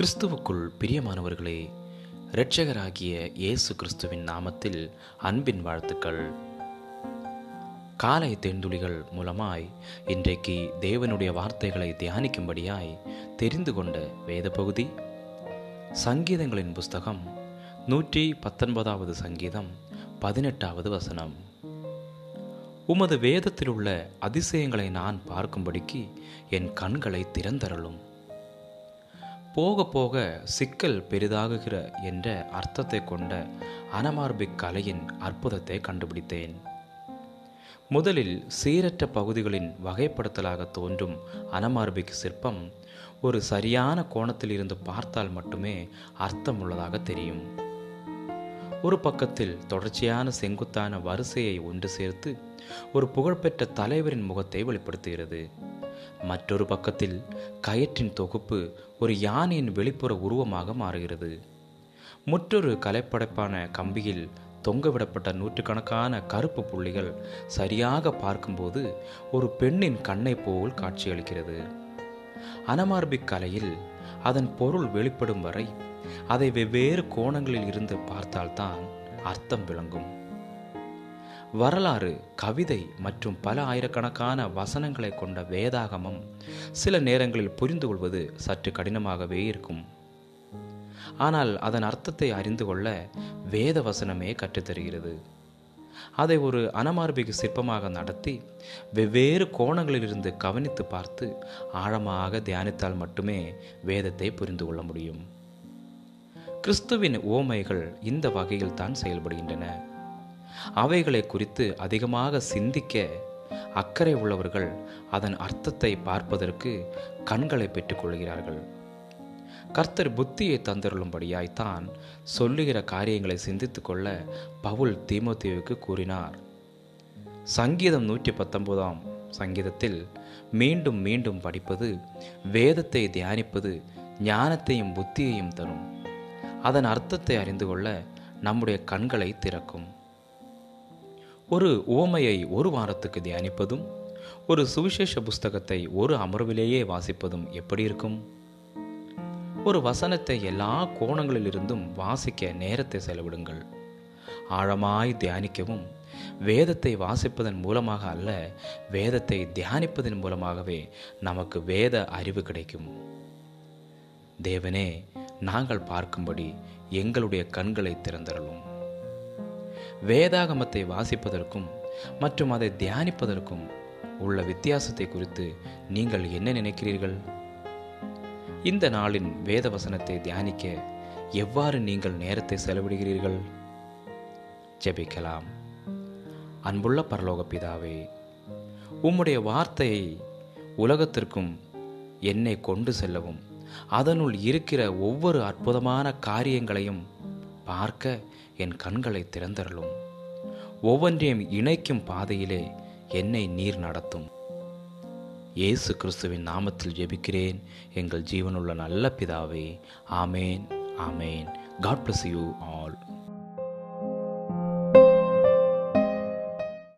கிறிஸ்துவுக்குள் பிரியமானவர்களே இரட்சகராகிய இயேசு கிறிஸ்துவின் நாமத்தில் அன்பின் வாழ்த்துக்கள். காலை தேர்ந்துளிகள் மூலமாய் இன்றைக்கு தேவனுடைய வார்த்தைகளை தியானிக்கும்படியாய் தெரிந்து கொண்ட வேத பகுதி சங்கீதங்களின் புஸ்தகம் நூற்றி பத்தொன்பதாவது சங்கீதம் பதினெட்டாவது வசனம். உமது வேதத்தில் உள்ள அதிசயங்களை நான் பார்க்கும்படிக்கு என் கண்களை திறந்தரலும் போக போக சிக்கல் பெரிதாகுகிற என்ற அர்த்தத்தை கொண்ட அனமார்பிக் கலையின் அற்புதத்தை கண்டுபிடித்தேன். முதலில் சீரற்ற பகுதிகளின் வகைப்படுத்தலாக தோன்றும் அனமார்பிக் சிற்பம் ஒரு சரியான கோணத்தில் இருந்து பார்த்தால் மட்டுமே அர்த்தமுள்ளதாக தெரியும். ஒரு பக்கத்தில் தொடர்ச்சியான செங்குத்தான வரிசையை ஒன்று சேர்த்து ஒரு புகழ்பெற்ற தலைவரின் முகத்தை வெளிப்படுத்துகிறது. மற்றொரு பக்கத்தில் கயிற்றின் தொகுப்பு ஒரு யானையின் வெளிப்புற உருவமாக மாறுகிறது. மற்றொரு கலைப்படைப்பான கம்பியில் தொங்கவிடப்பட்ட நூற்றுக்கணக்கான கருப்பு புள்ளிகள் சரியாக பார்க்கும்போது ஒரு பெண்ணின் கண்ணை போல் காட்சியளிக்கிறது. அனமார்பிக் கலையில் அதன் பொருள் வெளிப்படும் வரை அதை வெவ்வேறு கோணங்களில் இருந்து பார்த்தால்தான் அர்த்தம் விளங்கும். வரலாறு கவிதை மற்றும் பல ஆயிரக்கணக்கான வசனங்களை கொண்ட வேதாகமம் சில நேரங்களில் புரிந்து கொள்வது சற்று கடினமாகவே இருக்கும். ஆனால் அதன் அர்த்தத்தை அறிந்து கொள்ள வேத வசனமே கற்றுத்தருகிறது அதை ஒரு அனமார்பிக சிற்பமாக நடத்தி வெவ்வேறு கோணங்களிலிருந்து கவனித்து பார்த்து ஆழமாக தியானித்தால் மட்டுமே வேதத்தை புரிந்து கொள்ள முடியும். கிறிஸ்துவின் ஓமைகள் இந்த வகையில் தான் செயல்படுகின்றன. அவைகளை குறித்து அதிகமாக சிந்திக்க அக்கறை உள்ளவர்கள் அதன் அர்த்தத்தை பார்ப்பதற்கு கண்களை பெற்றுக்கொள்கிறார்கள் கர்த்தர் புத்தியை தந்தருளும்படியாய்த்தான் சொல்லுகிற காரியங்களை சிந்தித்து கொள்ள பவுல் தீமோத்தேவுக்கு கூறினார். சங்கீதம் நூற்றி பத்தொன்பதாம் சங்கீதத்தில் மீண்டும் மீண்டும் படிப்பது வேதத்தை தியானிப்பது ஞானத்தையும் புத்தியையும் தரும். அதன் அர்த்தத்தை அறிந்து கொள்ள நம்முடைய கண்களை திறக்கும். ஒரு உவமையை ஒரு வாரத்துக்கு தியானிப்பதும் ஒரு சுவிசேஷ புஸ்தகத்தை ஒரு அமர்விலேயே வாசிப்பதும் எப்படி இருக்கும்? ஒரு வசனத்தை எல்லா கோணங்களிலிருந்தும் வாசிக்க நேரத்தை செலவிடுங்கள். ஆழமாய் தியானிக்கவும். வேதத்தை வாசிப்பதன் மூலமாக அல்ல வேதத்தை தியானிப்பதன் மூலமாகவே நமக்கு வேத அறிவு கிடைக்கும். தேவனே நாங்கள் பார்க்கும்படி எங்களுடைய கண்களை திறந்தரலும் வேதாகமத்தை வாசிப்பதற்கும் மற்றும் அதை தியானிப்பதற்கும் உள்ள வித்தியாசத்தை குறித்து நீங்கள் என்ன நினைக்கிறீர்கள்? இந்த நாளின் வேத வசனத்தை தியானிக்க எவ்வாறு நீங்கள் நேரத்தை செலவிடுகிறீர்கள்? ஜெபிக்கலாம். அன்புள்ள பரலோக பிதாவே உம்முடைய வார்த்தையை உலகத்திற்கும் என்னை கொண்டு செல்லவும் அதனுள் இருக்கிற ஒவ்வொரு அற்புதமான காரியங்களையும் பார்க்க என் கண்களை திறந்தருளும். ஒவ்வொன்றையும் இணைக்கும் பாதையிலே என்னை நீர் நடத்தும். இயேசு கிறிஸ்துவின் நாமத்தில் ஜெபிக்கிறேன். எங்கள் ஜீவனுள்ள நல்ல பிதாவே ஆமேன் ஆமேன். God bless you all